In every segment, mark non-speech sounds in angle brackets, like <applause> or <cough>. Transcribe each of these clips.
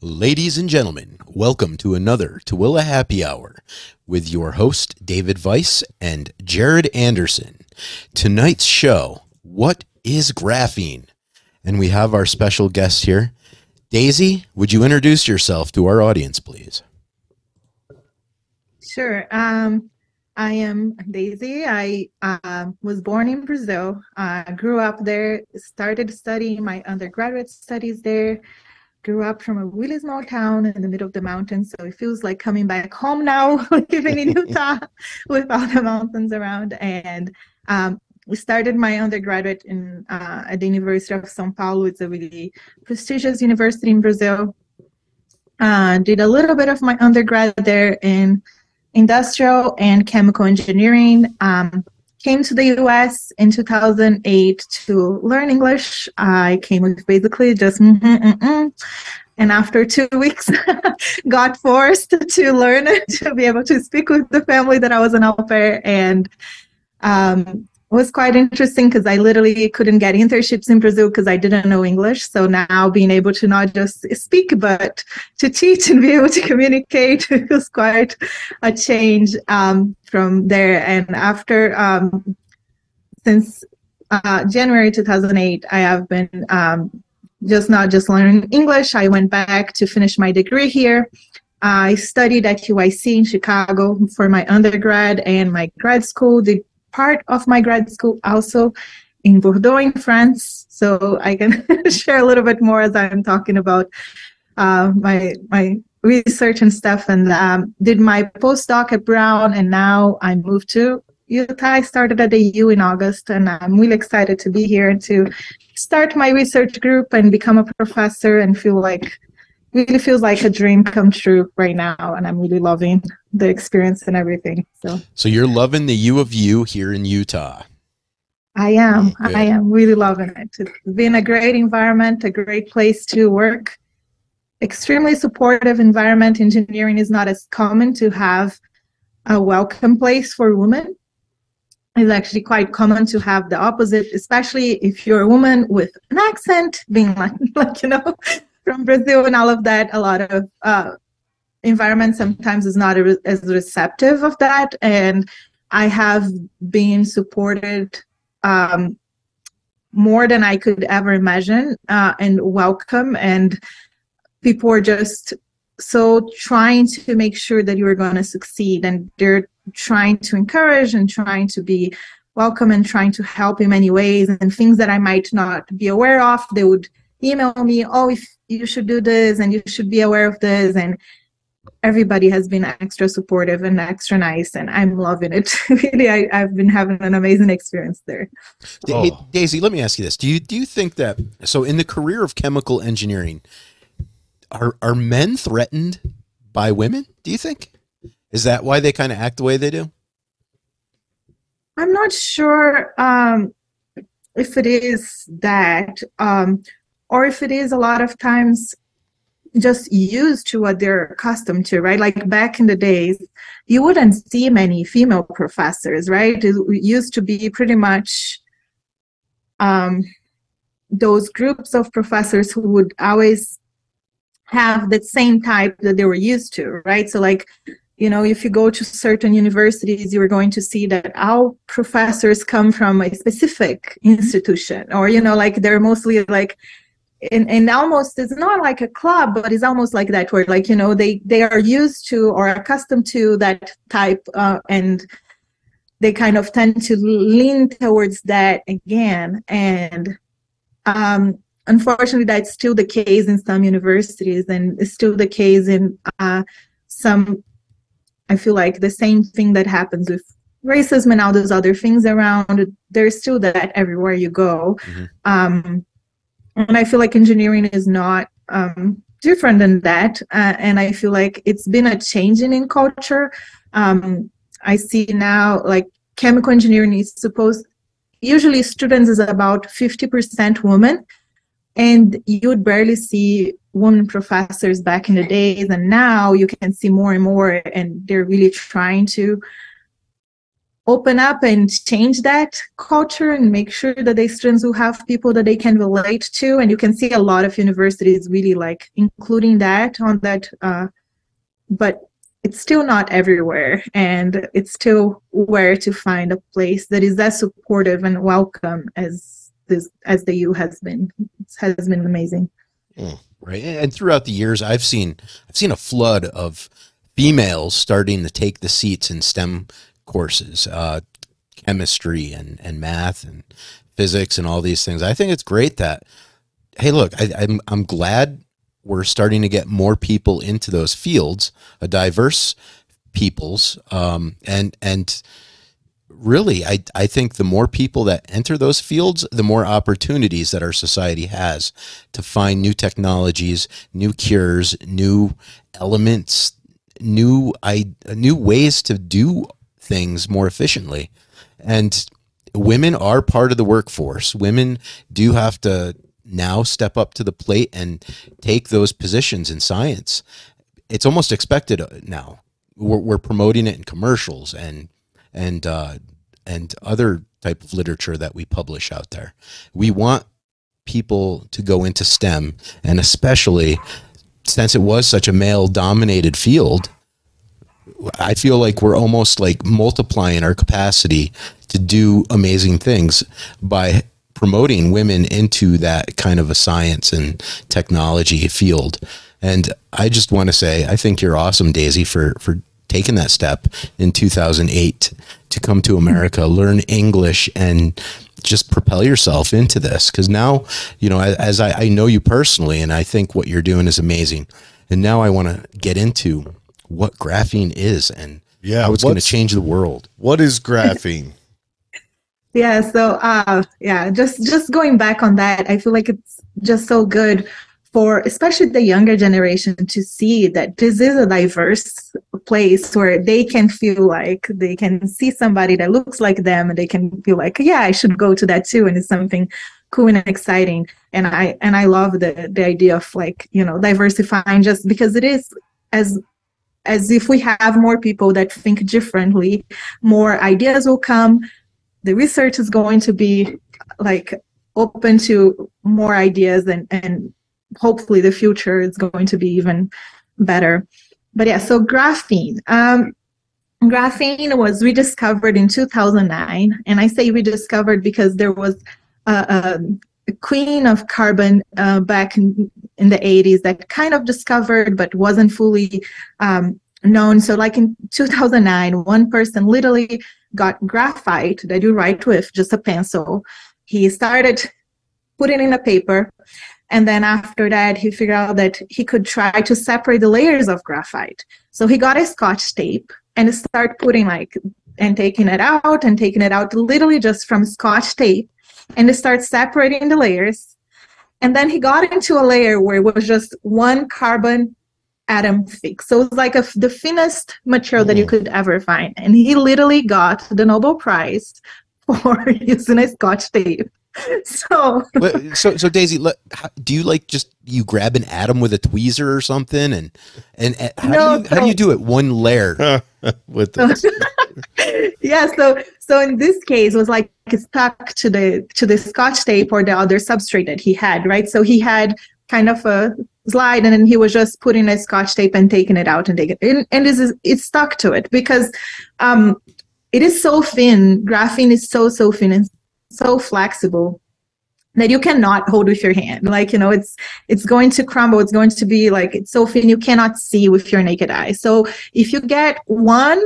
Ladies and gentlemen, welcome to another Tooele Happy Hour with your host, David Weiss and Jared Anderson. Tonight's show, What is Graphene? And we have our special guest here. Daisy, would you introduce yourself to our audience, please? Sure. Um, I am Daisy. I uh, was born in Brazil. I uh, grew up there, started studying my undergraduate studies there, grew up from a really small town in the middle of the mountains. So it feels like coming back home now, <laughs> living in <laughs> Utah with all the mountains around. And um, we started my undergraduate in uh, at the University of São Paulo. It's a really prestigious university in Brazil. Uh, did a little bit of my undergrad there in industrial and chemical engineering. Um, came to the US in 2008 to learn English. I came with basically just mm mm and after two weeks <laughs> got forced to learn <laughs> to be able to speak with the family that I was an au pair and um, was quite interesting because I literally couldn't get internships in Brazil because I didn't know English. So now being able to not just speak but to teach and be able to communicate <laughs> was quite a change um, from there. And after um, since uh, January 2008, I have been um, just not just learning English. I went back to finish my degree here. I studied at UIC in Chicago for my undergrad and my grad school. Did part of my grad school also in Bordeaux in France. So I can <laughs> share a little bit more as I'm talking about uh, my my research and stuff. And um, did my postdoc at Brown, and now I moved to Utah. I started at the U in August, and I'm really excited to be here to start my research group and become a professor and feel like really feels like a dream come true right now and i'm really loving the experience and everything so. So you're loving the u of u here in utah. I am. Oh, i am really loving it. It's been a great environment a great place to work. Extremely supportive environment. Engineering is not as common to have a welcome place for women. It's actually quite common to have the opposite especially if you're a woman with an accent being like <laughs> like you know from Brazil and all of that, a lot of uh, environment sometimes is not as receptive of that. And I have been supported um, more than I could ever imagine uh, and welcome. And people are just so trying to make sure that you're going to succeed. And they're trying to encourage and trying to be welcome and trying to help in many ways and things that I might not be aware of. They would email me, oh, if you should do this and you should be aware of this and everybody has been extra supportive and extra nice and i'm loving it. <laughs> Really I, have been having an amazing experience there. Hey, daisy let me ask you this. Do you do you think that so in the career of chemical engineering are are men threatened by women do you think? Is that why they kind of act the way they do? I'm not sure um, if it is that um, or if it is a lot of times just used to what they're accustomed to, right? Like back in the days, you wouldn't see many female professors, right? It used to be pretty much um, those groups of professors who would always have the same type that they were used to, right? So, like, you know, if you go to certain universities, you're going to see that all professors come from a specific institution, or, you know, like they're mostly like and, and almost it's not like a club but it's almost like that where like you know they they are used to or accustomed to that type uh, and they kind of tend to lean towards that again. And um, unfortunately that's still the case in some universities and it's still the case in uh, some i feel like the same thing that happens with racism and all those other things around. There's still that everywhere you go. Mm-hmm. um, and i feel like engineering is not um, different than that. Uh, and i feel like it's been a changing in culture. Um, i see now like chemical engineering is supposed usually students is about 50% women. And you would barely see women professors back in the days. And now you can see more and more and they're really trying to open up and change that culture and make sure that the students will have people that they can relate to and you can see a lot of universities really like including that on that uh, but it's still not everywhere and it's still where to find a place that is as supportive and welcome as this as the u has been it has been amazing. Mm, right and throughout the years i've seen i've seen a flood of females starting to take the seats in stem courses, uh, chemistry and, and math and physics and all these things. I think it's great that, hey, look, I, I'm, I'm glad we're starting to get more people into those fields, a diverse peoples, um, and and really, I I think the more people that enter those fields, the more opportunities that our society has to find new technologies, new cures, new elements, new I new ways to do things more efficiently. And women are part of the workforce. Women do have to now step up to the plate and take those positions in science. It's almost expected now. We're, we're promoting it in commercials and and uh, and other type of literature that we publish out there. We want people to go into STEM, and especially since it was such a male dominated field, I feel like we're almost like multiplying our capacity to do amazing things by promoting women into that kind of a science and technology field. And I just want to say, I think you're awesome, Daisy, for, for taking that step in 2008 to come to America, learn English, and just propel yourself into this. Because now, you know, as I, I know you personally, and I think what you're doing is amazing. And now I want to get into what graphene is and yeah, how it's going to change the world. What is graphene? <laughs> yeah, so uh, yeah, just just going back on that, I feel like it's just so good for especially the younger generation to see that this is a diverse place where they can feel like they can see somebody that looks like them and they can feel like yeah i should go to that too and it's something cool and exciting and i and i love the the idea of like you know diversifying just because it is as as if we have more people that think differently, more ideas will come. The research is going to be like open to more ideas and, and hopefully the future is going to be even better. But yeah, so graphene. Um, graphene was rediscovered in 2009. And I say rediscovered because there was a, a queen of carbon uh, back in, in the 80s that kind of discovered but wasn't fully um, known. So, like in 2009, one person literally got graphite that you write with just a pencil. He started putting in a paper. And then after that, he figured out that he could try to separate the layers of graphite. So he got a scotch tape and start putting like and taking it out and taking it out literally just from scotch tape and start separating the layers. And then he got into a layer where it was just one carbon atom thick. So it's like a, the thinnest material mm. that you mm. could ever find. And he literally got the Nobel Prize <laughs> for using a scotch tape. <laughs> So, so, so Daisy, do you like just you grab an atom with a tweezer or something, and and, and how, no, do you, how do you do it one layer <laughs> with this? <laughs> yeah, so so in this case, was like stuck to the to the scotch tape or the other substrate that he had, right? So he had kind of a slide and then he was just putting a scotch tape and taking it out and taking it and, and this is it stuck to it because um it is so thin graphene is so so thin and so flexible that you cannot hold with your hand like you know it's it's going to crumble it's going to be like it's so thin you cannot see with your naked eye so if you get one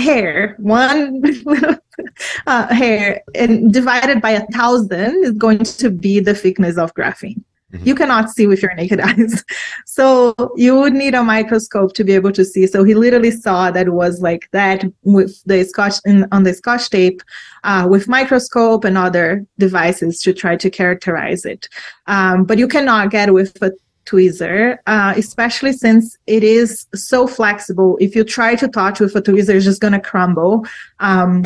hair one <laughs> uh, hair and divided by a thousand is going to be the thickness of graphene Mm-hmm. You cannot see with your naked <laughs> eyes. So you would need a microscope to be able to see. So he literally saw that it was like that with the scotch in, on the scotch tape uh, with microscope and other devices to try to characterize it. Um, but you cannot get with a tweezer, uh, especially since it is so flexible. If you try to touch with a tweezer, it's just going to crumble. Um,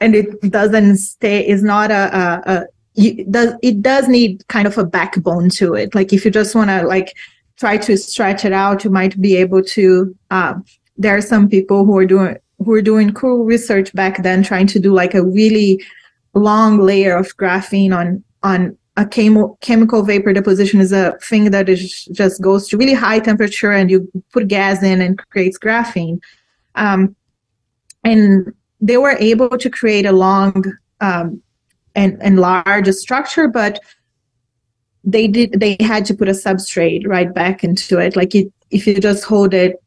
and it doesn't stay, is not a, a, a you, does it does need kind of a backbone to it. Like if you just want to like try to stretch it out, you might be able to. Uh, there are some people who are doing who are doing cool research back then, trying to do like a really long layer of graphene on on a chemo, chemical vapor deposition is a thing that is just goes to really high temperature and you put gas in and creates graphene. Um, and they were able to create a long um, and, and large structure, but they did they had to put a substrate right back into it. Like it, if you just hold it,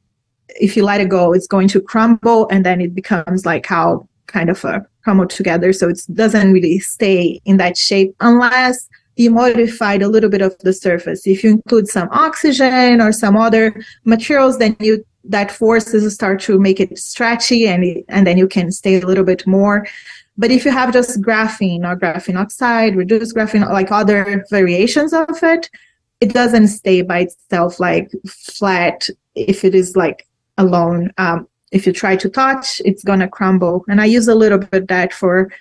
if you let it go, it's going to crumble and then it becomes like how kind of a crumble together. So it doesn't really stay in that shape unless you modified a little bit of the surface. If you include some oxygen or some other materials, then you that forces start to make it stretchy and and then you can stay a little bit more. But if you have just graphene or graphene oxide, reduced graphene, like other variations of it, it doesn't stay by itself like flat if it is like alone. Um, if you try to touch, it's gonna crumble. And I use a little bit that for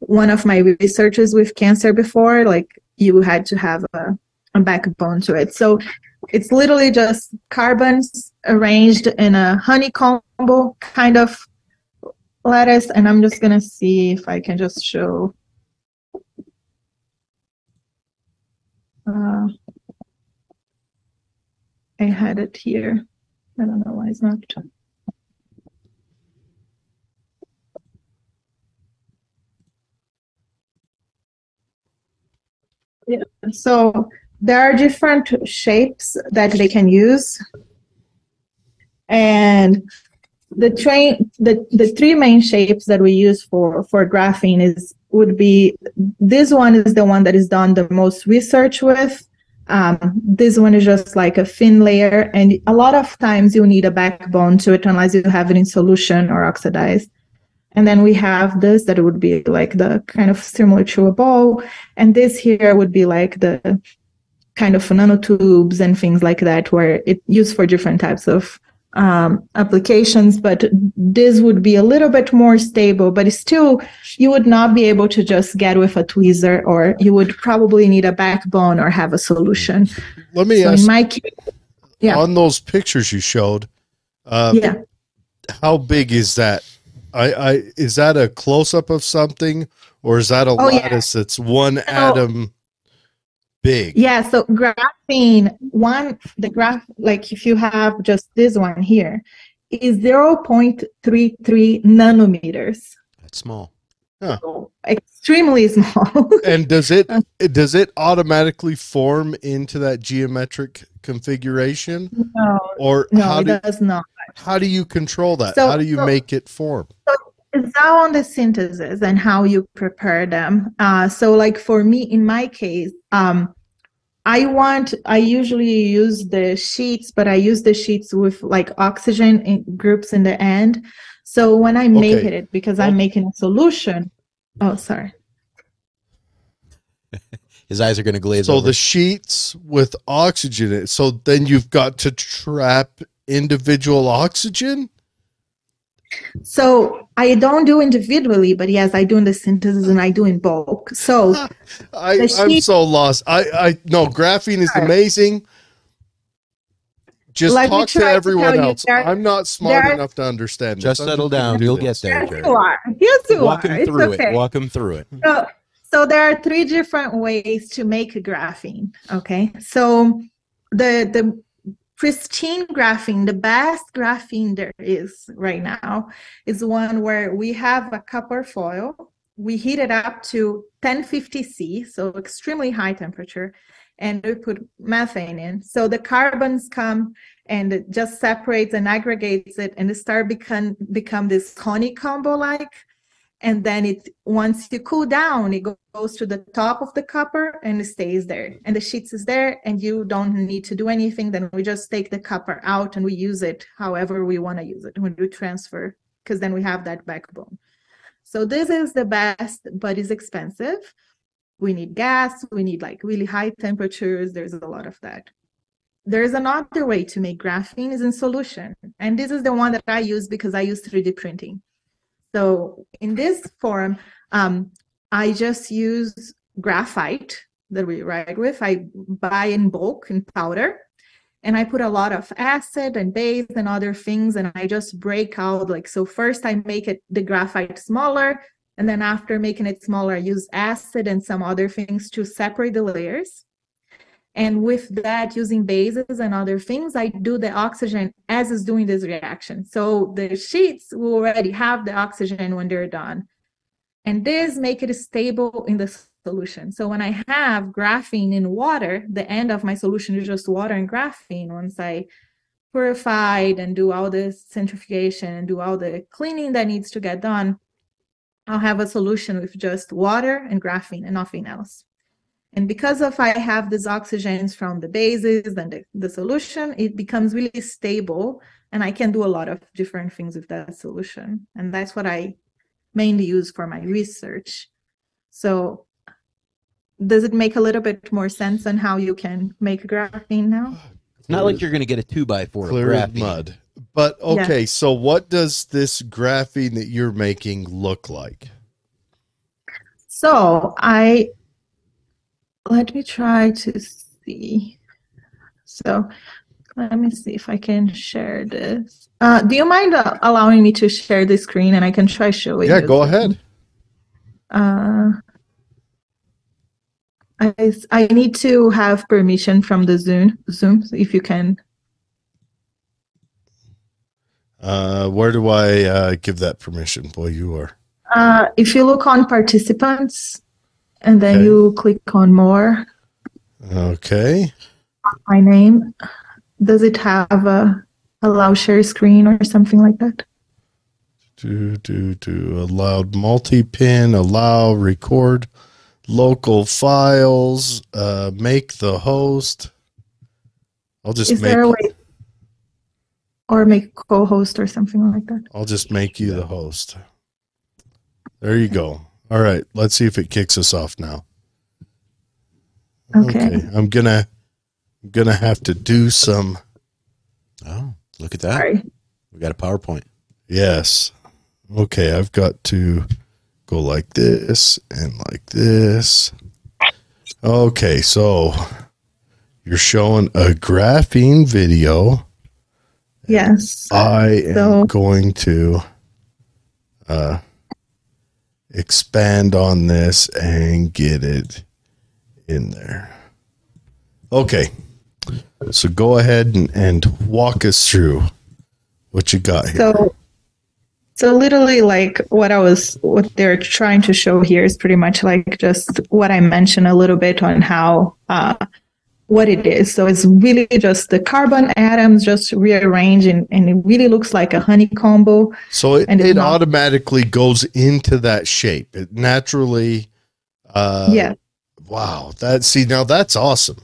one of my researches with cancer before. Like you had to have a, a backbone to it. So it's literally just carbons arranged in a honeycomb kind of lattice. And I'm just going to see if I can just show. Uh, I had it here. I don't know why it's not. Yeah. So there are different shapes that they can use. And the train the, the three main shapes that we use for for graphene is would be this one is the one that is done the most research with um, this one is just like a thin layer and a lot of times you need a backbone to it unless you have it in solution or oxidized and then we have this that would be like the kind of similar to a ball. And this here would be like the kind of nanotubes and things like that, where it used for different types of um, applications. But this would be a little bit more stable, but still, you would not be able to just get with a tweezer, or you would probably need a backbone or have a solution. Let me so ask. In my case, yeah. On those pictures you showed, uh, yeah. How big is that I, I is that a close up of something or is that a oh, lattice yeah. that's one so, atom big? Yeah, so graphene one the graph like if you have just this one here is 0.33 nanometers. That's small. Huh. So extremely small. <laughs> and does it does it automatically form into that geometric configuration? No. Or no, how it do, does not. How do you control that? So, how do you so, make it form? So it's all on the synthesis and how you prepare them. Uh, so, like for me, in my case, um, I want. I usually use the sheets, but I use the sheets with like oxygen in groups in the end. So when I make okay. it, because well, I'm making a solution. Oh, sorry. <laughs> His eyes are going to glaze so over. the sheets with oxygen in it. So then you've got to trap individual oxygen? So I don't do individually, but yes, I do in the synthesis and I do in bulk. So <laughs> I, sheet- I'm so lost. I, I no graphene is amazing. Just Let talk to everyone to else. There, I'm not smart there, enough to understand. Just this. settle down. You'll get there. Yes, you are. Yes, you Walk are. Him through okay. it. Walk him through it. So, so there are three different ways to make graphene. Okay. So the the pristine graphene, the best graphene there is right now, is one where we have a copper foil. We heat it up to 1050 C, so extremely high temperature, and we put methane in. So the carbons come and it just separates and aggregates it, and it start become become this honeycomb like. And then it once you cool down it goes to the top of the copper and it stays there. And the sheets is there and you don't need to do anything. Then we just take the copper out and we use it however we want to use it when we transfer because then we have that backbone. So this is the best but it's expensive we need gas we need like really high temperatures there's a lot of that there's another way to make graphene is in solution and this is the one that i use because i use 3d printing so in this form, um, I just use graphite that we write with. I buy in bulk in powder, and I put a lot of acid and base and other things, and I just break out like so. First, I make it the graphite smaller, and then after making it smaller, I use acid and some other things to separate the layers. And with that, using bases and other things, I do the oxygen as is doing this reaction. So the sheets will already have the oxygen when they're done. And this make it stable in the solution. So when I have graphene in water, the end of my solution is just water and graphene. Once I purified and do all the centrifugation and do all the cleaning that needs to get done, I'll have a solution with just water and graphene and nothing else. And because of I have these oxygens from the bases and the, the solution, it becomes really stable and I can do a lot of different things with that solution. And that's what I mainly use for my research. So does it make a little bit more sense on how you can make graphene now? It's not like you're going to get a two by four clear of graphene. mud. But okay, yeah. so what does this graphene that you're making look like? So I let me try to see. So let me see if I can share this. Uh, do you mind uh, allowing me to share the screen and I can try showing? Yeah, go ahead. Uh, I I need to have permission from the Zoom. Zoom, if you can. Uh, where do I uh, give that permission? Boy, you are. Uh, if you look on participants, and then okay. you click on more. Okay. My name. Does it have a allow share screen or something like that? Do do do allowed multi pin allow record local files, uh, make the host. I'll just Is make. There a way, or make co-host or something like that. I'll just make you the host. There you go. All right, let's see if it kicks us off now. Okay. okay. I'm gonna I'm gonna have to do some. Oh, look at that! Sorry. We got a PowerPoint. Yes. Okay, I've got to go like this and like this. Okay, so you're showing a graphene video. Yes. I am so. going to uh, expand on this and get it in there. Okay. So go ahead and, and walk us through what you got here. So so literally like what I was what they're trying to show here is pretty much like just what I mentioned a little bit on how uh, what it is. So it's really just the carbon atoms just rearranged and, and it really looks like a honeycomb. So it, it not, automatically goes into that shape. It naturally uh yeah. Wow. That see now that's awesome.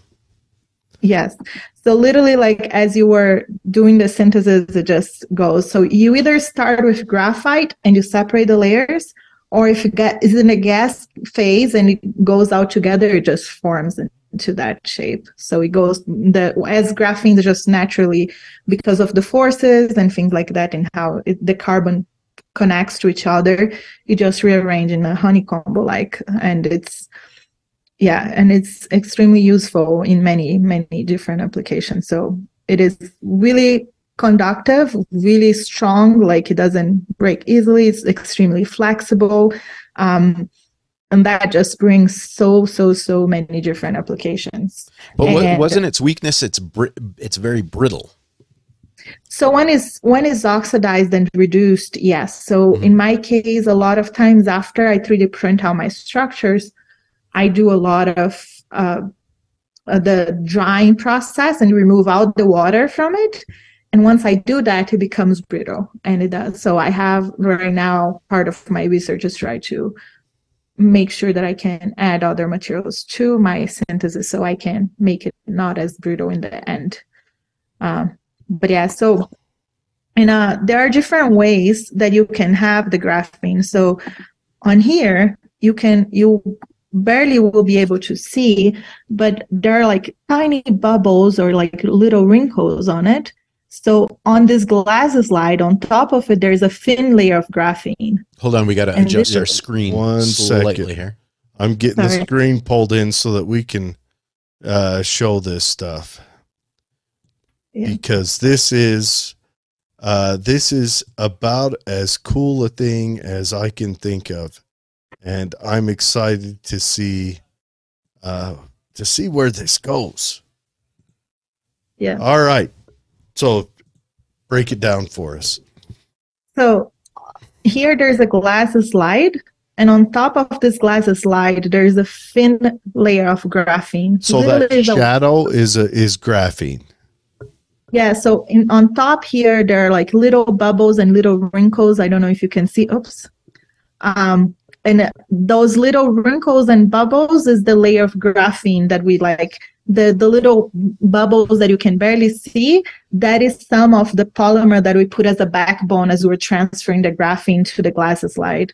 Yes. So literally, like as you were doing the synthesis, it just goes. So you either start with graphite and you separate the layers, or if it get is in a gas phase and it goes out together, it just forms into that shape. So it goes the as graphene just naturally because of the forces and things like that, and how it, the carbon connects to each other, it just rearrange in a honeycomb like, and it's yeah and it's extremely useful in many many different applications so it is really conductive really strong like it doesn't break easily it's extremely flexible um, and that just brings so so so many different applications but and, wasn't its weakness it's br- it's very brittle so when is when is oxidized and reduced yes so mm-hmm. in my case a lot of times after i 3d print out my structures I do a lot of uh, uh, the drying process and remove out the water from it. And once I do that, it becomes brittle, and it does. So I have right now part of my research is try to make sure that I can add other materials to my synthesis so I can make it not as brutal in the end. Uh, but yeah, so and uh, there are different ways that you can have the graphene. So on here, you can you barely will be able to see, but there are like tiny bubbles or like little wrinkles on it. So on this glass slide, on top of it, there's a thin layer of graphene. Hold on, we got to adjust our screen one slightly second. here. I'm getting Sorry. the screen pulled in so that we can uh, show this stuff. yeah. because this is uh, this is about as cool a thing as I can think of, and I'm excited to see uh, to see where this goes. Yeah. All right. So break it down for us. So here there's a glass slide and on top of this glass slide there's a thin layer of graphene. So that shadow is a, is graphene. Yeah so in, on top here there are like little bubbles and little wrinkles. I don't know if you can see. Oops. Um, and those little wrinkles and bubbles is the layer of graphene that we like the the little bubbles that you can barely see that is some of the polymer that we put as a backbone as we're transferring the graphene to the glass slide.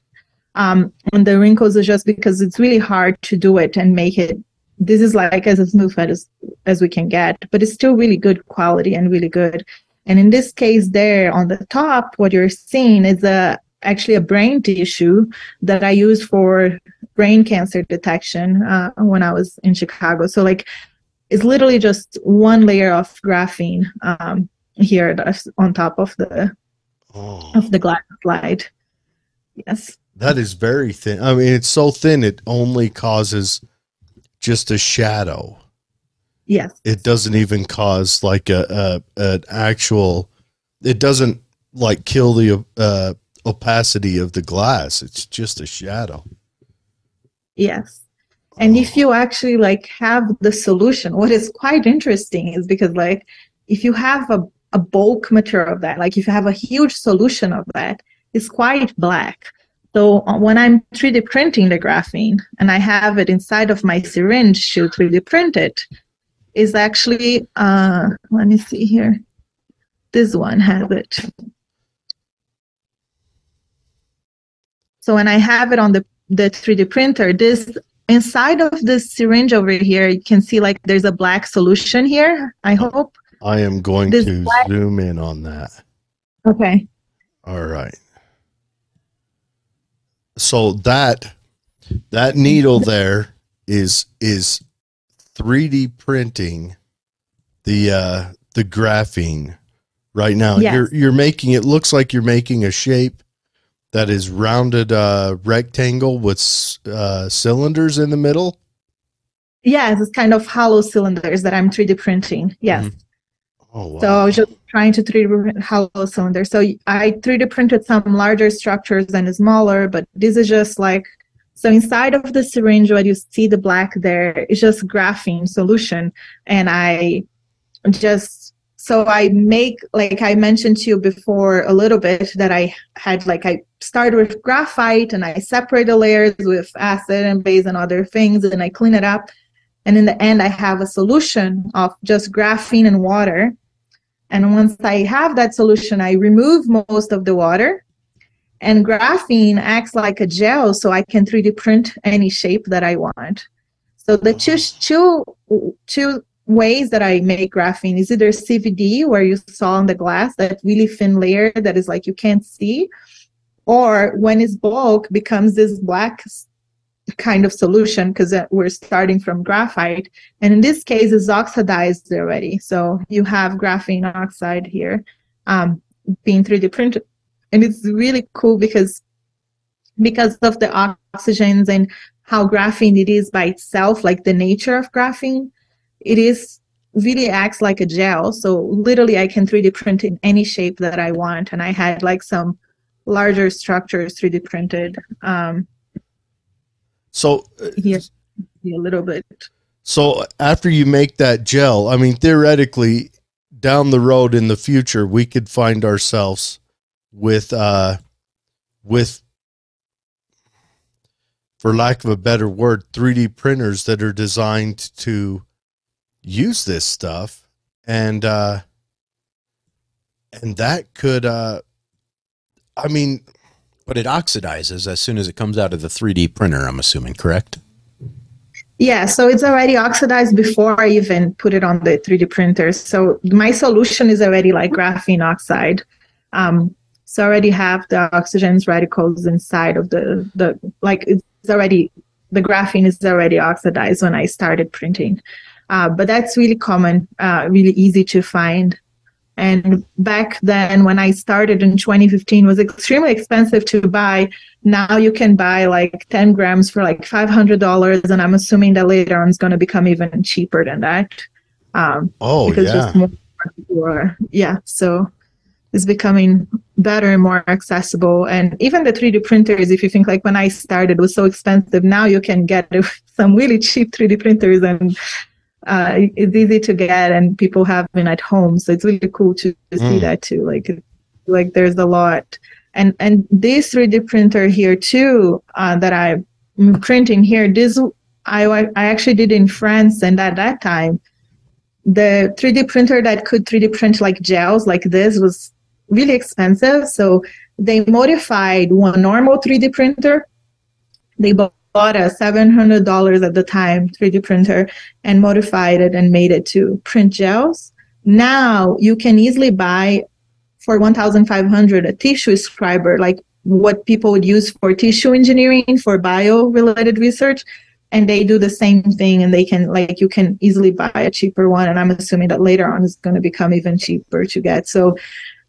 Um, and the wrinkles are just because it's really hard to do it and make it this is like as smooth as as we can get but it's still really good quality and really good. And in this case there on the top what you're seeing is a actually a brain tissue that i use for brain cancer detection uh, when i was in chicago. So like it's literally just one layer of graphene um, here that's on top of the oh. of the glass slide yes that is very thin. I mean, it's so thin it only causes just a shadow. Yes. It doesn't even cause like a, a an actual. It doesn't like kill the uh, opacity of the glass. It's just a shadow. Yes. And if you actually like have the solution, what is quite interesting is because like if you have a, a bulk material of that, like if you have a huge solution of that, it's quite black. So uh, when I'm 3D printing the graphene and I have it inside of my syringe to 3D print it, is actually, uh, let me see here. This one has it. So when I have it on the, the 3D printer, this inside of this syringe over here, you can see like there's a black solution here, I hope. I am going this to black... zoom in on that. Okay. All right so that that needle there is is 3D printing the uh the graphene right now. Yes. You're you're making it looks like you're making a shape that is rounded uh rectangle with uh cylinders in the middle. Yes, it's kind of hollow cylinders that I'm 3D printing. Yes. Mm-hmm. Oh, wow. So I was just trying to 3D print hollow cylinders. So I 3D printed some larger structures and smaller, but this is just like so inside of the syringe, what you see the black there is just graphene solution, and I just so I make like I mentioned to you before a little bit that I had like I start with graphite and I separate the layers with acid and base and other things, and I clean it up. And in the end, I have a solution of just graphene and water and once I have that solution, I remove most of the water. And graphene acts like a gel, so I can 3D print any shape that I want. So the two, two, two ways that I make graphene is either CVD, where you saw on the glass, that really thin layer that is like you can't see, or when it's bulk, becomes this black kind of solution because we're starting from graphite. And in this case, it's oxidized already. So you have graphene oxide here um, being 3D printed. And it's really cool because because of the oxygens and how graphene it is by itself, like the nature of graphene, it is really acts like a gel. So literally I can 3D print in any shape that I want. And I had like some larger structures 3D printed. Um, so yes, a little bit. So after you make that gel, I mean, theoretically, down the road in the future, we could find ourselves with, uh, with, for lack of a better word, 3D printers that are designed to use this stuff, and uh, and that could, uh, I mean, but it oxidizes as soon as it comes out of the 3D printer, I'm assuming, correct? Yeah, so it's already oxidized before I even put it on the 3D printer. So my solution is already like graphene oxide. Um, so I already have the oxygen's radicals inside of the, the like it's already, the graphene is already oxidized when I started printing. Uh, but that's really common, uh, really easy to find. And back then, when I started in 2015, was extremely expensive to buy. Now you can buy like 10 grams for like $500, and I'm assuming that later on it's going to become even cheaper than that. Um, oh, yeah. More, yeah. So it's becoming better and more accessible. And even the 3D printers, if you think like when I started, was so expensive. Now you can get <laughs> some really cheap 3D printers and uh, it's easy to get and people have been at home. So it's really cool to, to mm. see that too. Like, like there's a lot. And, and this 3D printer here too, uh, that I'm printing here, this, I, I actually did in France. And at that time, the 3D printer that could 3D print like gels like this was really expensive. So they modified one normal 3D printer. They bought a $700 at the time 3D printer and modified it and made it to print gels. Now you can easily buy for 1500 a tissue scriber, like what people would use for tissue engineering for bio related research. And they do the same thing and they can, like, you can easily buy a cheaper one. And I'm assuming that later on it's going to become even cheaper to get. So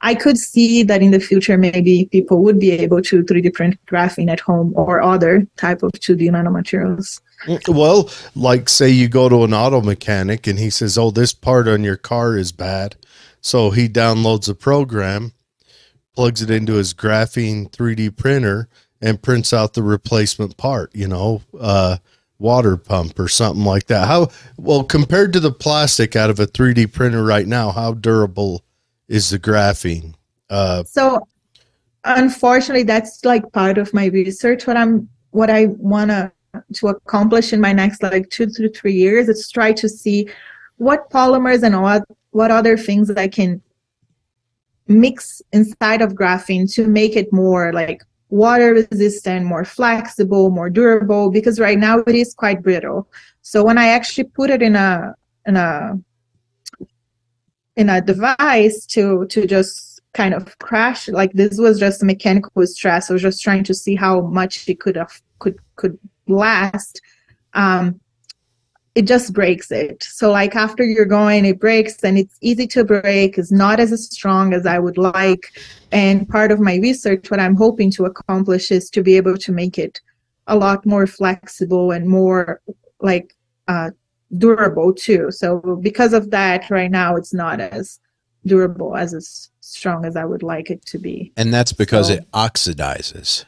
I could see that in the future, maybe people would be able to 3D print graphene at home or other type of 2D nanomaterials. Well, like say you go to an auto mechanic and he says, "Oh, this part on your car is bad," so he downloads a program, plugs it into his graphene 3D printer, and prints out the replacement part. You know, uh, water pump or something like that. How well compared to the plastic out of a 3D printer right now? How durable? Is the graphene. Uh, so, unfortunately, that's like part of my research. What I'm, what I wanna to accomplish in my next like two to three years is try to see what polymers and what what other things I can mix inside of graphene to make it more like water resistant, more flexible, more durable. Because right now it is quite brittle. So when I actually put it in a in a in a device to to just kind of crash like this was just mechanical stress. I was just trying to see how much it could have could could last. Um it just breaks it. So like after you're going it breaks and it's easy to break. It's not as strong as i would like. And part of my research what i'm hoping to accomplish is to be able to make it a lot more flexible and more like uh, durable too. So because of that, right now it's not as durable as as strong as I would like it to be. And that's because so, it oxidizes.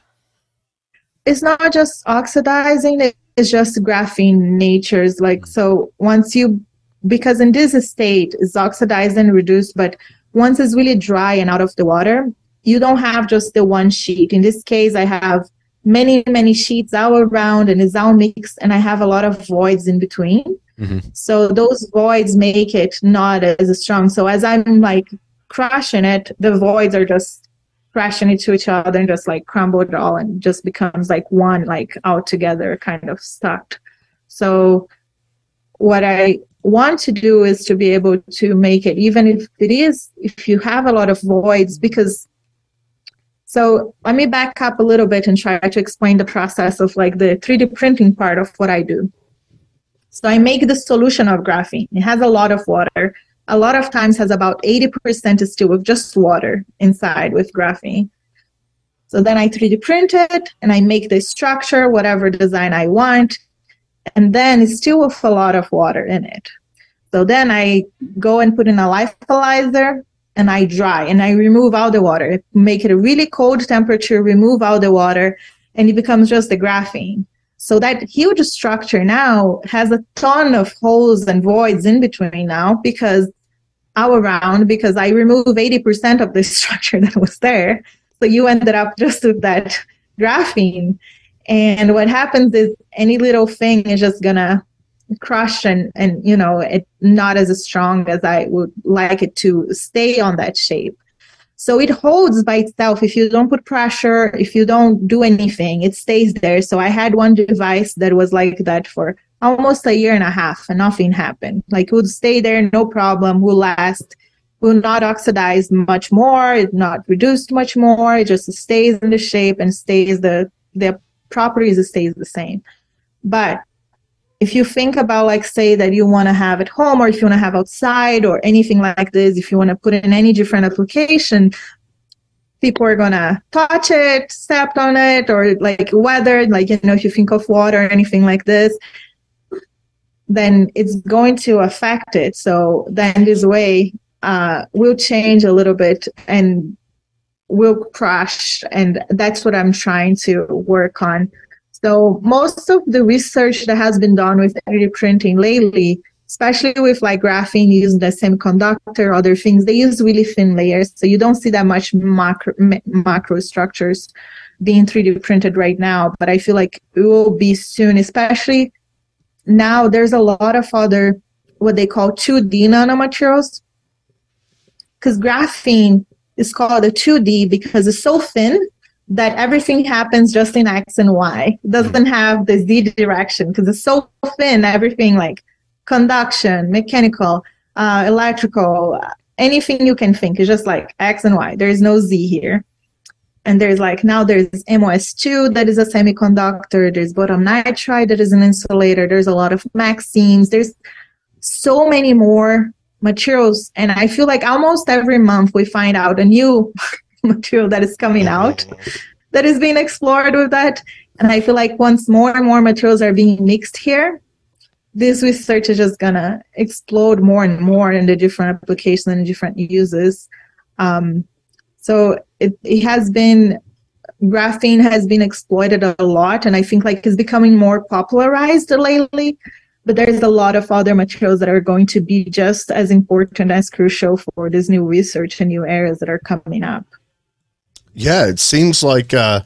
It's not just oxidizing; it's just graphene natures. Like mm. so, once you because in this state it's oxidized and reduced, but once it's really dry and out of the water, you don't have just the one sheet. In this case, I have many many sheets all around and it's all mixed and i have a lot of voids in between Mm-hmm. So those voids make it not as strong. So as I'm like crushing it, the voids are just crashing into each other and just like crumble it all and just becomes like one like all together kind of stuck. So what I want to do is to be able to make it even if it is if you have a lot of voids because so let me back up a little bit and try to explain the process of like the 3D printing part of what I do. So I make the solution of graphene. It has a lot of water. A lot of times has about 80% still with just water inside with graphene. So then I 3D print it and I make the structure, whatever design I want. And then it's still with a lot of water in it. So then I go and put in a lyophilizer and I dry and I remove all the water. Make it a really cold temperature, remove all the water, and it becomes just the graphene. So that huge structure now has a ton of holes and voids in between now because all around because I removed 80% of the <laughs> structure that was there. So you ended up just with that graphene. And what happens is any little thing is just gonna crush and and you know it not as strong as I would like it to stay on that shape. So it holds by itself. If you don't put pressure, if you don't do anything, it stays there. So I had one device that was like that for almost a year and a half and nothing happened. Like it would stay there, no problem, will last, will not oxidize much more, it not reduced much more. It just stays in the shape and stays the the properties stays the same. But if you think about like say that you want to have at home or if you want to have outside or anything like this if you want to put in any different application people are gonna touch it step on it or like weather like you know if you think of water or anything like this then it's going to affect it. So then this way uh, will change a little bit and will crash. And that's what i'm trying to work on so most of the research that has been done with 3D printing lately, especially with like graphene using the semiconductor, other things, they use really thin layers. So you don't see that much macro, macro structures being 3D printed right now. But I feel like it will be soon, especially now there's a lot of other what they call 2D nanomaterials. Because graphene is called a 2D because it's so thin that everything happens just in X and Y. It doesn't have the Z direction because it's so thin, everything like conduction, mechanical, uh, electrical, anything you can think is just like X and Y. There is no Z here. And there's like now there's MOS2 that is a semiconductor, there's boron nitride that is an insulator, there's a lot of MXenes, there's so many more materials. And I feel like almost every month we find out a new <laughs> <laughs> material that is coming out that is being explored with that. And I feel like once more and more materials are being mixed here, this research is just gonna explode more and more in the different applications and different uses. Um, so it, it has been graphene has been exploited a lot and i think like it's becoming more popularized lately but there's a lot of other materials that are going to be just as important as crucial for this new research and new areas that are coming up yeah, it seems like uh,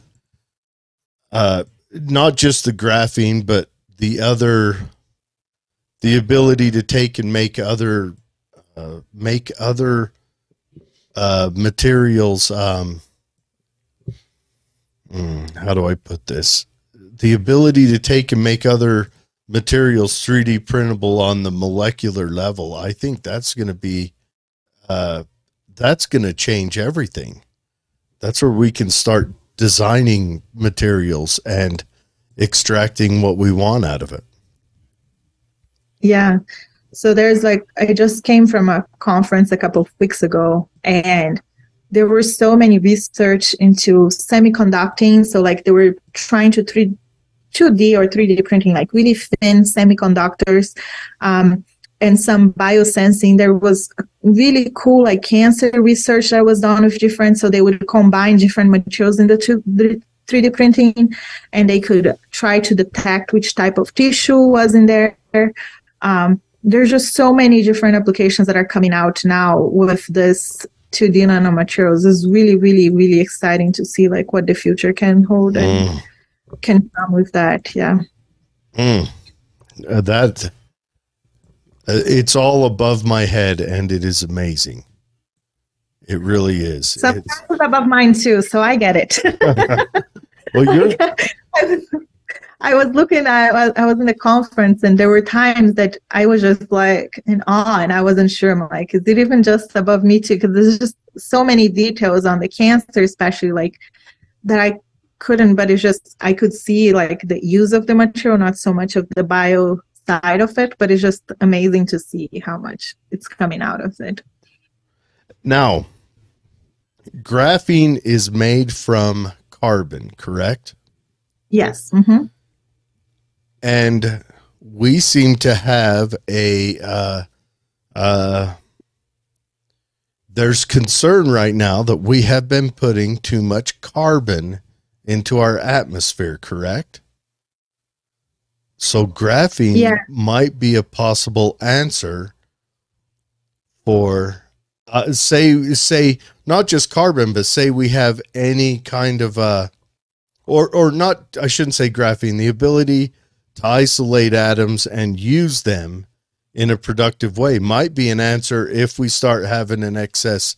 uh, not just the graphene, but the other, the ability to take and make other, uh, make other uh, materials. Um, hmm, how do I put this? The ability to take and make other materials 3D printable on the molecular level. I think that's going to be, uh, that's going to change everything that's where we can start designing materials and extracting what we want out of it. Yeah. So there's like, I just came from a conference a couple of weeks ago and there were so many research into semiconducting. So like they were trying to 3, 2D or 3D printing, like really thin semiconductors. Um, and some biosensing. There was really cool like cancer research that was done with different. So they would combine different materials in the two, the 3D printing, and they could try to detect which type of tissue was in there. Um, there's just so many different applications that are coming out now with this 2D nanomaterials. It's really, really, really exciting to see like what the future can hold and mm. can come with that. Yeah. Mm. Uh, that Uh, it's all above my head, and it is amazing. It really is. So it's above mine too, so I get it. <laughs> well, you're. <laughs> I was looking at I was in a conference and there were times that I was just like in awe and I wasn't sure. I'm like, is it even just above me too? Because there's just so many details on the cancer, especially like that I couldn't, but it's just I could see like the use of the material, not so much of the bio side of it, but it's just amazing to see how much it's coming out of it. Now, graphene is made from carbon, correct? Yes. Mm-hmm. And we seem to have a uh, uh, there's concern right now that we have been putting too much carbon into our atmosphere, correct? So graphene yeah. might be a possible answer for uh, say say not just carbon, but say we have any kind of uh or or not I shouldn't say graphene, the ability to isolate atoms and use them in a productive way might be an answer if we start having an excess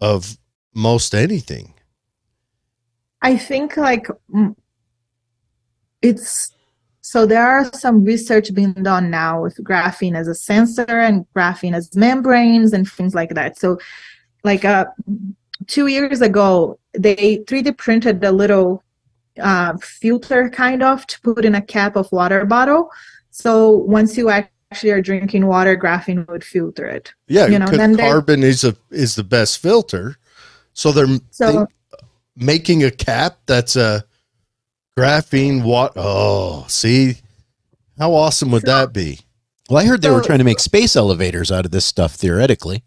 of most anything. I think like it's so there are some research being done now with graphene as a sensor and graphene as membranes and things like that. So like uh, two years ago, they 3D printed a little uh, filter kind of to put in a cap of water bottle. So once you actually are drinking water, graphene would filter it. Yeah, you know, then carbon is a is the best filter. So they're so, they, making a cap that's a graphene what oh see? How awesome would so, that be? Well i heard they so, were trying to make space elevators out of this stuff theoretically.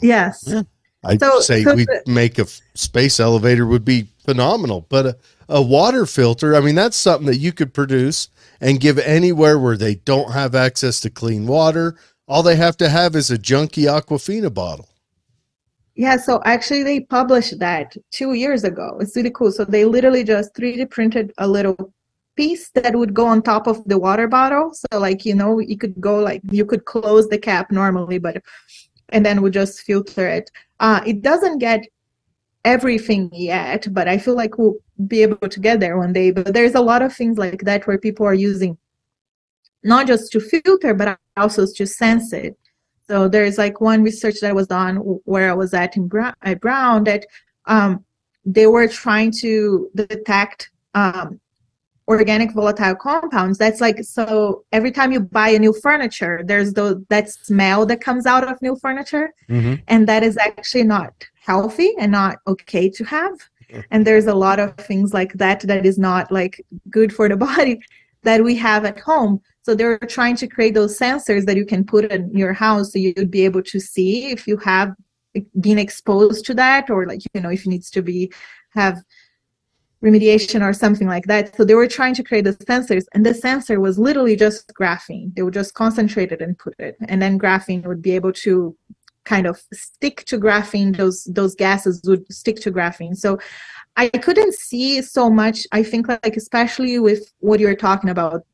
Yes. Yeah. i'd so, say we make a space elevator would be phenomenal but a, a water filter i mean that's something that you could produce and give anywhere where they don't have access to clean water. All they have to have is a junky aquafina bottle yeah, so actually they published that two years ago. It's really cool. So they literally just 3D printed a little piece that would go on top of the water bottle. So like, you know, you could go like you could close the cap normally, but and then would just filter it. Uh, it doesn't get everything yet, but I feel like we'll be able to get there one day. But there's a lot of things like that where people are using not just to filter, but also to sense it. So there's like one research that was done where I was at in Brown, at Brown that um, they were trying to detect um, organic volatile compounds. That's like so every time you buy a new furniture, there's the that smell that comes out of new furniture, mm-hmm. and that is actually not healthy and not okay to have. And there's a lot of things like that that is not like good for the <laughs> body that we have at home. So they're trying to create those sensors that you can put in your house so you'd be able to see if you have been exposed to that or like you know if it needs to be have remediation or something like that. So they were trying to create the sensors, and the sensor was literally just graphene. They would just concentrate it and put it, and then graphene would be able to kind of stick to graphene. Those those gases would stick to graphene. So I couldn't see so much. I think like especially with what you're talking about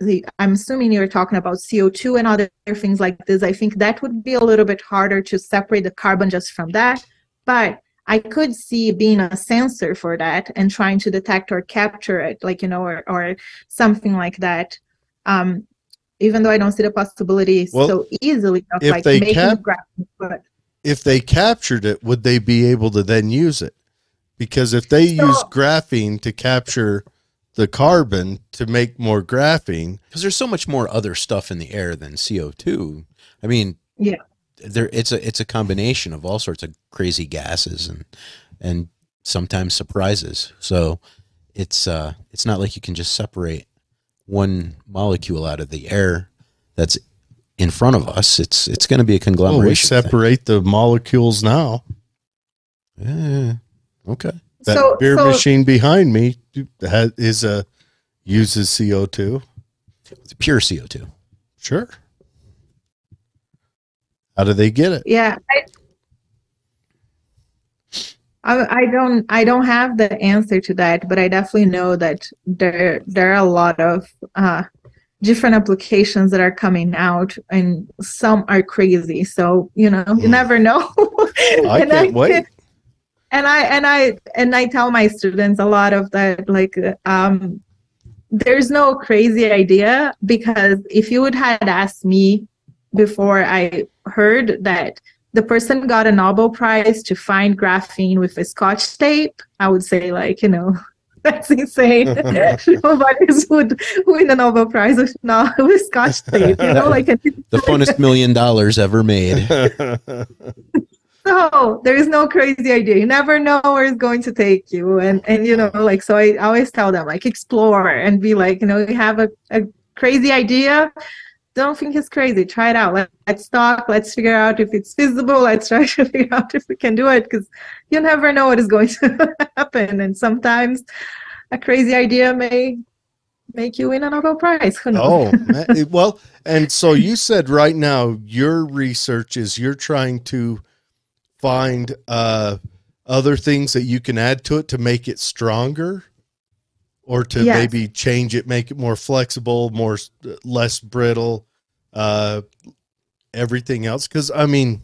the, I'm assuming you're talking about CO2 and other things like this. I think that would be a little bit harder to separate the carbon just from that. But I could see being a sensor for that and trying to detect or capture it, like, you know, or, or something like that. Um, even though I don't see the possibility well, so easily of like making cap- graphics, but if they captured it, would they be able to then use it? Because if they so, use graphene to capture the carbon to make more graphene because there's so much more other stuff in the air than CO2. I mean, yeah, there it's a it's a combination of all sorts of crazy gases and and sometimes surprises. So it's uh it's not like you can just separate one molecule out of the air that's in front of us. It's it's going to be a conglomeration. Well, we separate thing. the molecules now. Yeah. Okay that so, beer so, machine behind me has, is a uses CO two. It's pure CO two. Sure. How do they get it? Yeah. I, I, don't I don't have the answer to that, but I definitely know that there there are a lot of uh, different applications that are coming out, and some are crazy. So you know, you hmm. never know. <laughs> I can't I, wait and i and i and i tell my students a lot of that like um there's no crazy idea because if you would had asked me before i heard that the person got a nobel prize to find graphene with a scotch tape i would say like you know <laughs> that's insane. <laughs> Nobody would win a Nobel Prize with, no, with Scotch tape. You know, like a, <laughs> the funnest million dollars ever made. so there is no crazy idea you never know where it's going to take you and and you know like so i always tell them like explore and be like you know you have a, a crazy idea don't think it's crazy. Try it out. Let, let's talk. Let's figure out if it's feasible. Let's <laughs> try to figure out if we can do it because you never know what is going <laughs> to happen. And sometimes a crazy idea may make you win a Nobel Prize. Oh, <laughs> well, and so you said right now your research is you're trying to find uh, other things that you can add to it to make it stronger or to yes. maybe change it make it more flexible more less brittle uh, everything else because i mean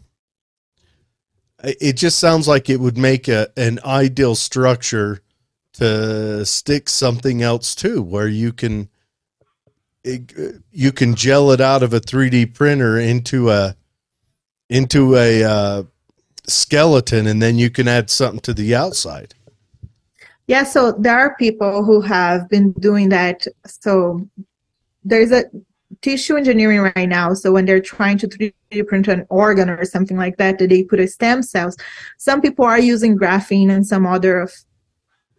it just sounds like it would make a an ideal structure to stick something else to where you can it, you can gel it out of a 3d printer into a into a uh, skeleton and then you can add something to the outside. Yeah, so there are people who have been doing that. So there's a tissue engineering right now. So when they're trying to 3D print an organ or something like that, that they put a stem cells. Some people are using graphene and some other of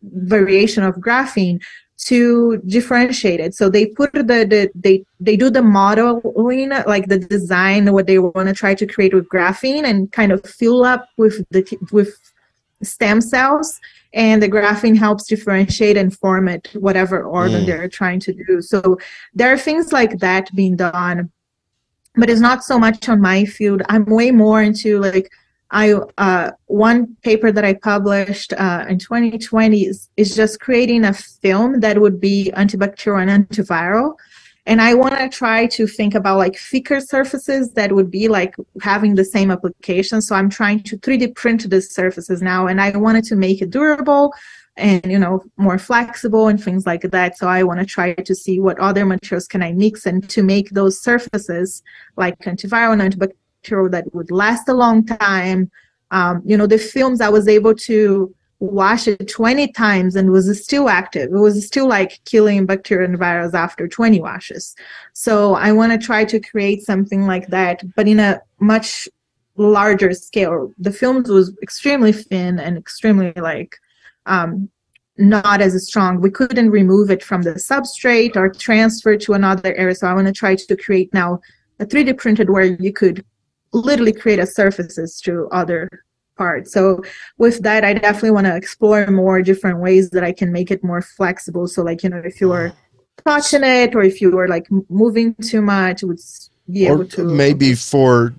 variation of graphene to differentiate it. So they put the, the they they do the modeling like the design what they want to try to create with graphene and kind of fill up with the with stem cells and the graphene helps differentiate and format whatever organ mm. they're trying to do. So there are things like that being done, but it's not so much on my field. I'm way more into like I uh, one paper that I published uh, in 2020 is, is just creating a film that would be antibacterial and antiviral and i want to try to think about like thicker surfaces that would be like having the same application. So i'm trying to 3d print the surfaces now and i wanted to make it durable and you know more flexible and things like that. So i want to try to see what other materials can i mix and to make those surfaces like antiviral and antibacterial that would last a long time. Um, you know the films i was able to wash it 20 times and was still active. It was still like killing bacteria and virus after 20 washes. So I want to try to create something like that, but in a much larger scale. The films was extremely thin and extremely like um, not as strong. We couldn't remove it from the substrate or transfer to another area. So I want to try to create now a 3D printed where you could literally create a surfaces to other part. So with that, I definitely want to explore more different ways that I can make it more flexible. So like, you know, if you are touching it or if you are like moving too much, it would be or able to maybe for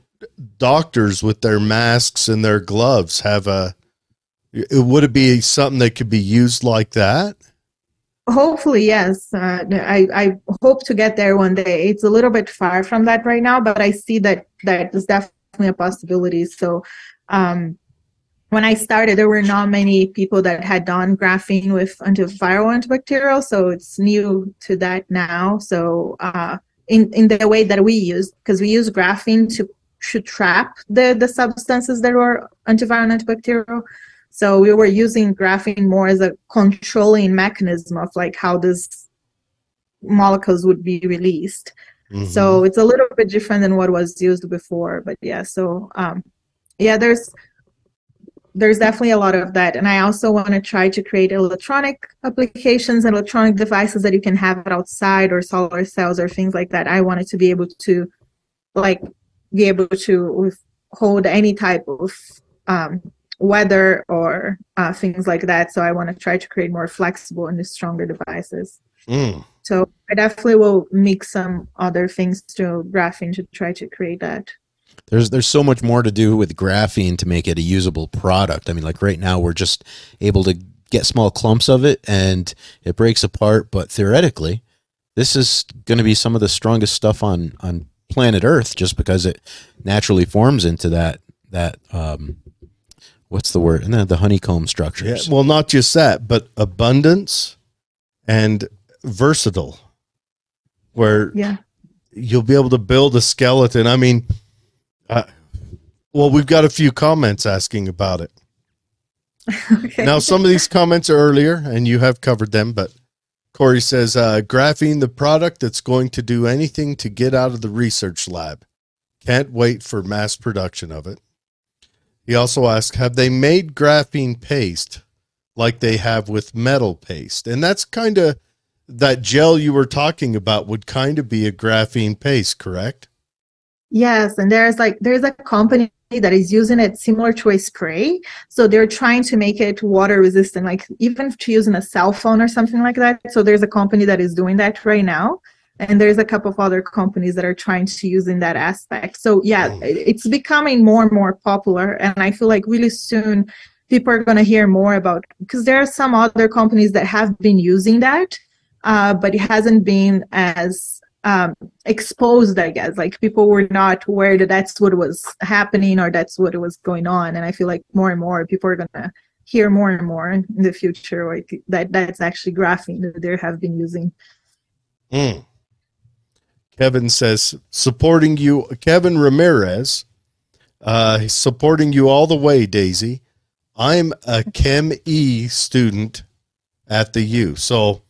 doctors with their masks and their gloves have a would it be something that could be used like that? Hopefully, yes. Uh, I I hope to get there one day. It's a little bit far from that right now, but I see that that is definitely a possibility. So, um, when I started, there were not many people that had done graphene with antiviral antibacterial, so it's new to that now. So uh, in in the way that we use, because we use graphene to to trap the the substances that were antiviral antibacterial. So we were using graphene more as a controlling mechanism of like how these molecules would be released. Mm-hmm. So it's a little bit different than what was used before. But yeah, so um, yeah, there's there's definitely a lot of that. And I also want to try to create electronic applications, electronic devices that you can have outside or solar cells or things like that. I wanted to be able to like be able to hold any type of um, weather or uh, things like that. So I want to try to create more flexible and stronger devices. Mm. So I definitely will mix some other things to graphene to try to create that there's there's so much more to do with graphene to make it a usable product. I mean, like right now we're just able to get small clumps of it and it breaks apart, but theoretically, this is going to be some of the strongest stuff on on planet Earth just because it naturally forms into that that um what's the word? And then the honeycomb structures. Yeah, well, not just that, but abundance and versatile where yeah. you'll be able to build a skeleton. I mean, uh, well, we've got a few comments asking about it. <laughs> okay. Now, some of these comments are earlier, and you have covered them, but Corey says, uh, graphene, the product that's going to do anything to get out of the research lab. Can't wait for mass production of it. He also asked, have they made graphene paste like they have with metal paste? And that's kind of that gel you were talking about would kind of be a graphene paste, correct? Yes, and there's like there's a company that is using it similar to a spray. So they're trying to make it water resistant, like even to use in a cell phone or something like that. So there's a company that is doing that right now. And there's a couple of other companies that are trying to use in that aspect. So yeah, oh. it's becoming more and more popular. And I feel like really soon people are going to hear more about because there are some other companies that have been using that, uh, but it hasn't been as um, exposed, I guess. Like people were not aware that that's what was happening or that's what was going on. And I feel like more and more people are gonna hear more and more in the future like that that's actually graphene that they have been using. Mm. Kevin says supporting you, Kevin Ramirez, uh, supporting you all the way, Daisy. I'm a Chem E student at the U. So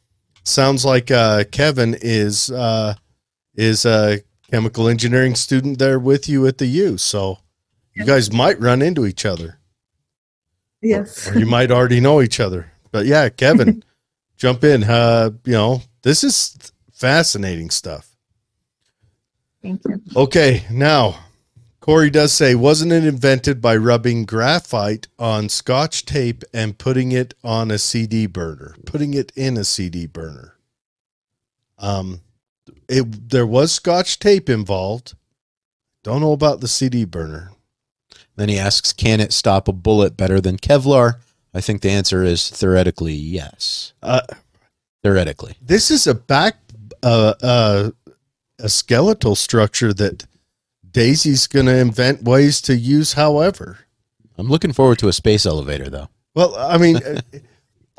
sounds like uh, Kevin is uh, is a chemical engineering student there with you at the U. So you guys might run into each other. Yes. Or, or you might already know each other. But yeah, Kevin, <laughs> jump in. Uh, you know, this is fascinating stuff. Thank you. Okay, now Corey does say, wasn't it invented by rubbing graphite on scotch tape and putting it on a CD burner, putting it in a CD burner? Um, it there was scotch tape involved. Don't know about the CD burner. Then he asks, can it stop a bullet better than Kevlar? I think the answer is theoretically yes. Uh, theoretically, this is a back uh, uh, a skeletal structure that Daisy's going to invent ways to use. However, I'm looking forward to a space elevator, though. Well, I mean, <laughs>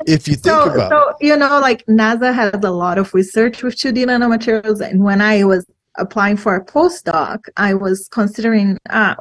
if you think so, about, so you know, like NASA has a lot of research with 2D nanomaterials, and when I was applying for a postdoc, I was considering uh,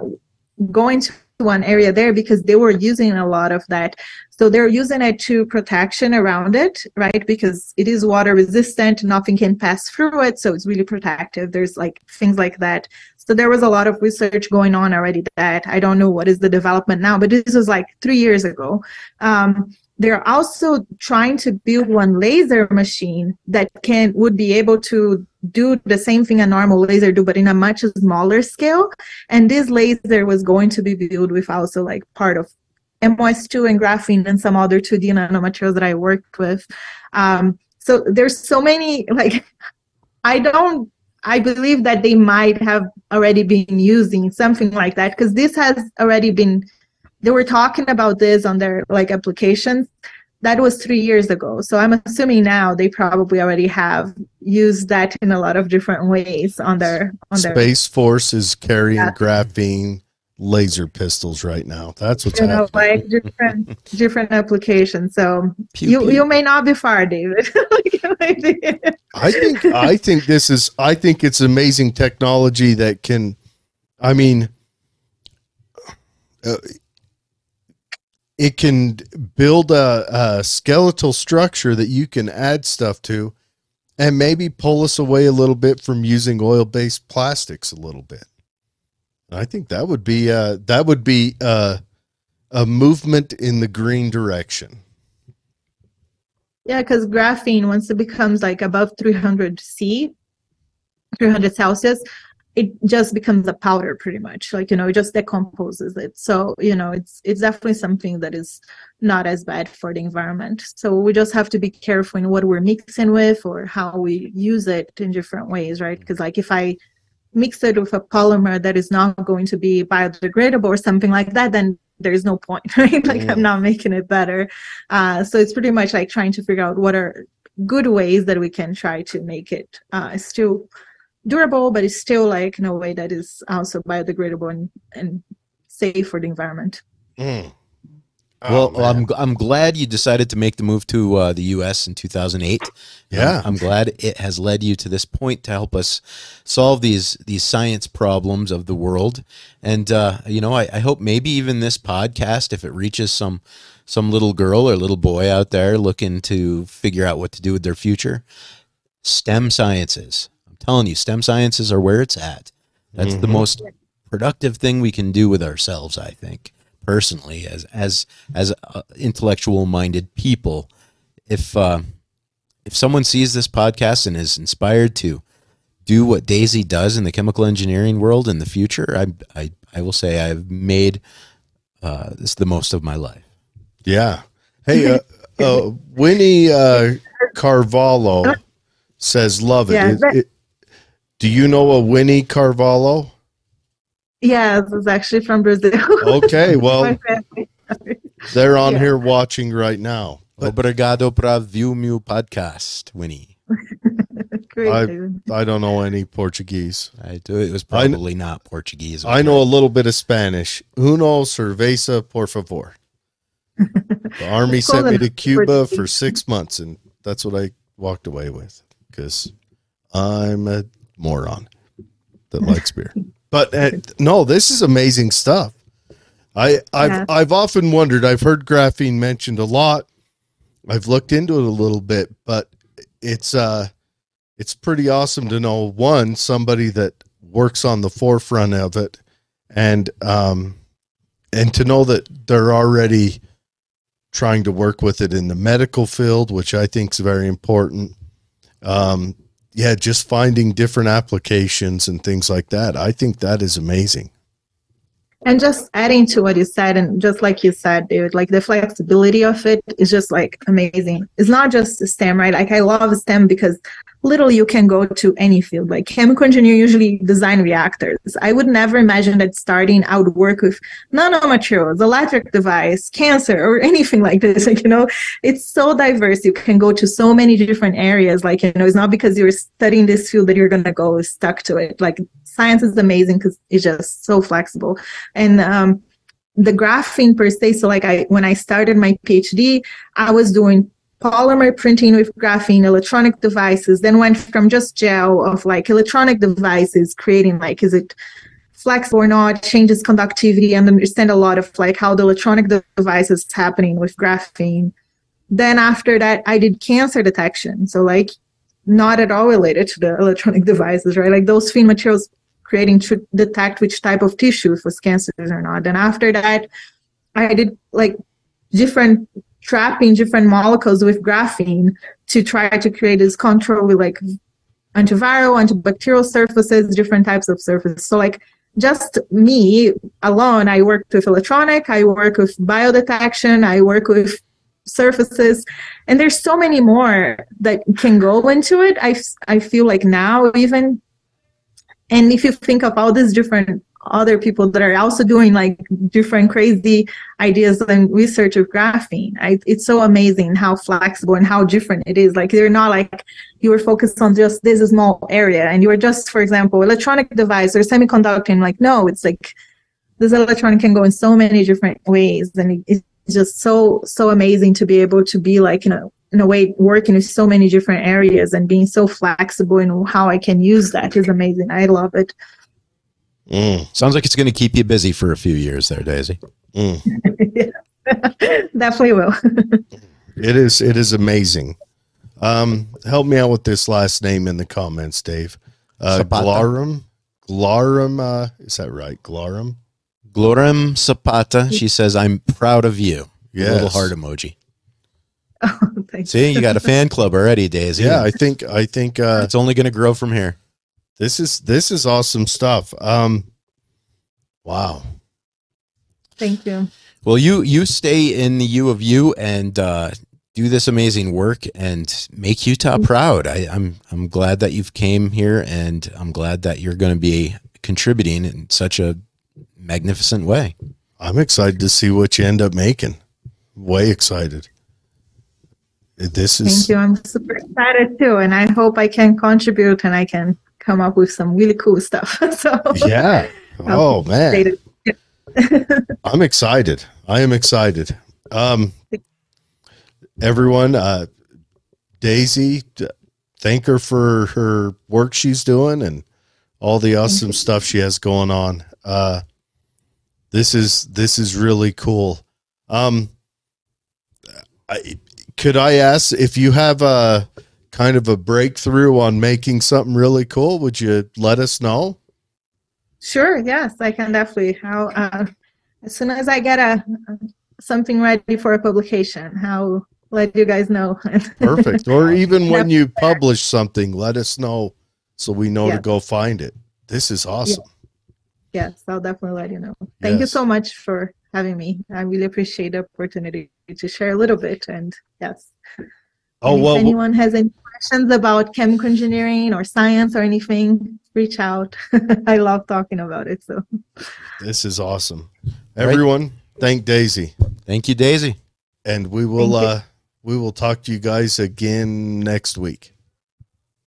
going to one area there because they were using a lot of that. So they're using it to protection around it, right? Because it is water resistant, nothing can pass through it, so it's really protective. There's like things like that. So there was a lot of research going on already that I don't know what is the development now, but this was like three years ago. Um, they're also trying to build one laser machine that can would be able to do the same thing a normal laser do but in a much smaller scale and this laser was going to be built with also like part of MOS2 and graphene and some other 2D nanomaterials that I worked with. Um, so there's so many <laughs> like I don't I believe that they might have already been using something like that because this has already been they were talking about this on their like applications that was three years ago so i'm assuming now they probably already have used that in a lot of different ways on their on their space force is carrying yeah. graphene laser pistols right now that's what's you know, happening. like different <laughs> different applications so pew, you pew. you may not be far david <laughs> i think i think this is i think it's amazing technology that can i mean uh, it can build a, a, skeletal structure that you can add stuff to and maybe pull us away a little bit from using oil-based plastics a little bit i think that would be uh, that would be uh, a movement in the green direction. Yeah because graphene once it becomes like above 300 c 300 celsius it just becomes a powder pretty much. Like you know it just decomposes it. So you know it's it's definitely something that is not as bad for the environment. So we just have to be careful in what we're mixing with or how we use it in different ways right? Because like if i mix it with a polymer that is not going to be biodegradable or something like that then there's no point <laughs> right like i'm not making it better uh, so it's pretty much like trying to figure out what are good ways that we can try to make it uh, still durable, but it's still like in a way that is also biodegradable and, and safe for the environment. Mm. Oh, well, I'm I'm glad you decided to make the move to uh, the U.S. in 2008. Yeah, I'm, I'm, glad it has led you to this point to help us solve these these science problems of the world. And uh, you know, I, I hope maybe even this podcast, if it reaches some some little girl or little boy out there looking to figure out what to do with their future, STEM sciences I'm telling you, STEM sciences are where it's at. That's mm-hmm. the most productive thing we can do with ourselves, I think, personally, as as as uh, intellectual minded people. If uh, if someone sees this podcast and is inspired to do what Daisy does in the chemical engineering world in the future, I I, I will say I've made uh, this the most of my life. Yeah. Hey, uh, <laughs> uh, Winnie uh, Carvalho says, "Love it. Yeah, it, it, do you know a Winnie Carvalho? Yeah, this is actually from Brazil. Okay, <laughs> well, they're on yeah. here watching right now. But, Obrigado para viu meu podcast, Winnie. <laughs> I, I don't know any Portuguese. I do. It was probably I, not Portuguese. I know a little bit of Spanish. Uno cerveza, por favor. the <laughs> army sent me to Cuba for six months, and that's what I walked away with because I'm a moron that likes beer. But uh, no, this is amazing stuff. I I've yeah. I've often wondered. I've heard graphene mentioned a lot. I've looked into it a little bit, but it's uh it's pretty awesome to know one somebody that works on the forefront of it, and um, and to know that they're already trying to work with it in the medical field, which I think is very important. Um, yeah, just finding different applications and things like that. I think that is amazing. And just adding to what you said, and just like you said, dude, like the flexibility of it is just like amazing. It's not just STEM, right? Like I love STEM because literally you can go to any field. Like chemical engineer usually design reactors. I would never imagine that starting I would work with nanomaterials, electric device, cancer, or <laughs> anything like this. Like, you know, it's so diverse. You can go to so many different areas. Like, you know, it's not because you're studying this field that you're gonna go stuck to it. Like science is amazing because it's just so flexible. And um the graphene per se so like i when i started my phd i was doing polymer printing with graphene, electronic devices, then went from just gel of like electronic devices, creating like, is it flexible or not, changes conductivity, and understand a lot of like how the electronic device is happening with graphene. Then after that, I did cancer detection. So like not at all related to the electronic <laughs> devices, right? Like those thin materials creating to detect which type of tissue was cancers or not. And after that, I did like different trapping different molecules with graphene to try to create this control with like antiviral, antibacterial surfaces, different types of surfaces. So like just me alone, I work with electronic, I work with biodetection, I work with surfaces, and there's so many more that can go into it. I, I feel like now even, and if you think of all these different other people that are also doing like different crazy ideas and research of graphene. I, it's so amazing how flexible and how different it is. Like they're not like you were focused on just this small area and you were just, for example, electronic device or semiconductor. Like, no, it's like this electronic can go in so many different ways. And it's just so, so amazing to be able to be like, you know, in a way working in so many different areas and being so flexible in how I can use that is amazing. I love it. Mm. Sounds like it's going to keep you busy for a few years there, Daisy. Mm. <laughs> Definitely will. <laughs> it is. It is amazing. Um, help me out with this last name in the comments, Dave. Uh, Glarum. Glarum. Uh, is that right? Glarum. Glorem Zapata. She says, "I'm proud of you." Yes. A little heart emoji. <laughs> Oh, See, you got a fan club already, Daisy. Yeah, I think I think uh, it's only going to grow from here. This is this is awesome stuff. Um, wow. Thank you. Well, you you stay in the U of U and uh, do this amazing work and make Utah proud. I, I'm I'm glad that you've came here, and I'm glad that you're going to be contributing in such a magnificent way. I'm excited to see what you end up making. Way excited. This is. Thank you. I'm super excited too, and I hope I can contribute and I can come up with some really cool stuff. <laughs> so yeah. <laughs> Oh man. <laughs> I'm excited. I am excited. Um, everyone, uh, Daisy, thank her for her work she's doing and all the awesome stuff she has going on. Uh, this is this is really cool. Um, I, could I ask if you have a kind of a breakthrough on making something really cool, would you let us know? Sure. Yes, I can definitely. How uh, as soon as I get a something ready for a publication, how let you guys know. <laughs> Perfect. Or even when you publish something, let us know so we know yes. to go find it. This is awesome. Yes, yes I'll definitely let you know. Thank yes. you so much for having me. I really appreciate the opportunity to share a little bit. And yes. Oh, well, if anyone has any questions about chemical engineering or science or anything, reach out. <laughs> I love talking about it. So this is awesome. Everyone, right. thank Daisy. Thank you, Daisy. And we will uh we will talk to you guys again next week.